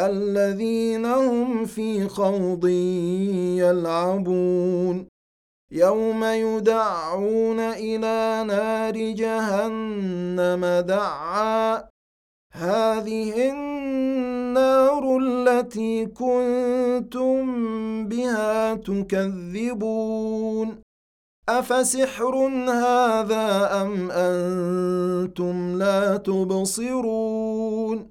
الذين هم في خوض يلعبون. يوم يدعون إلى نار جهنم دعا. هذه النار التي كنتم بها تكذبون. أفسحر هذا أم أنتم لا تبصرون؟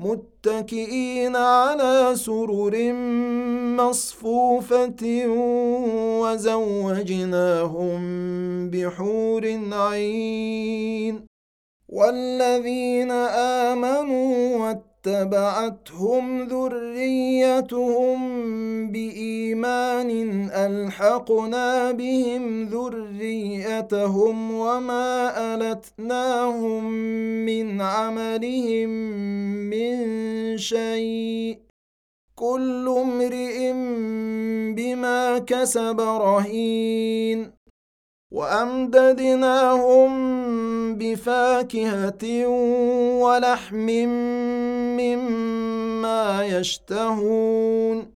متكئين على سرر مصفوفة وزوجناهم بحور عين. والذين آمنوا واتبعتهم ذريتهم بايمان الحقنا بهم ذريتهم وما التناهم من عملهم من شيء كل امرئ بما كسب رهين وامددناهم بفاكهه ولحم مما يشتهون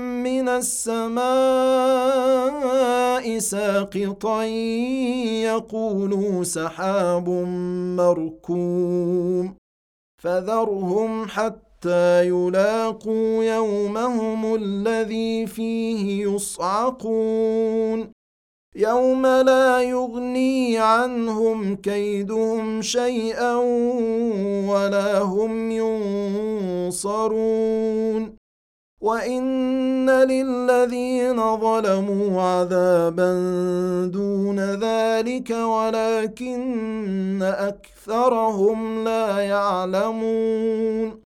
من السماء ساقطا يقولوا سحاب مركوم فذرهم حتى يلاقوا يومهم الذي فيه يصعقون يوم لا يغني عنهم كيدهم شيئا ولا هم ينصرون وان للذين ظلموا عذابا دون ذلك ولكن اكثرهم لا يعلمون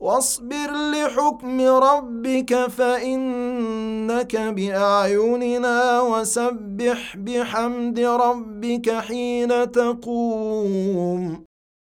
واصبر لحكم ربك فانك باعيننا وسبح بحمد ربك حين تقوم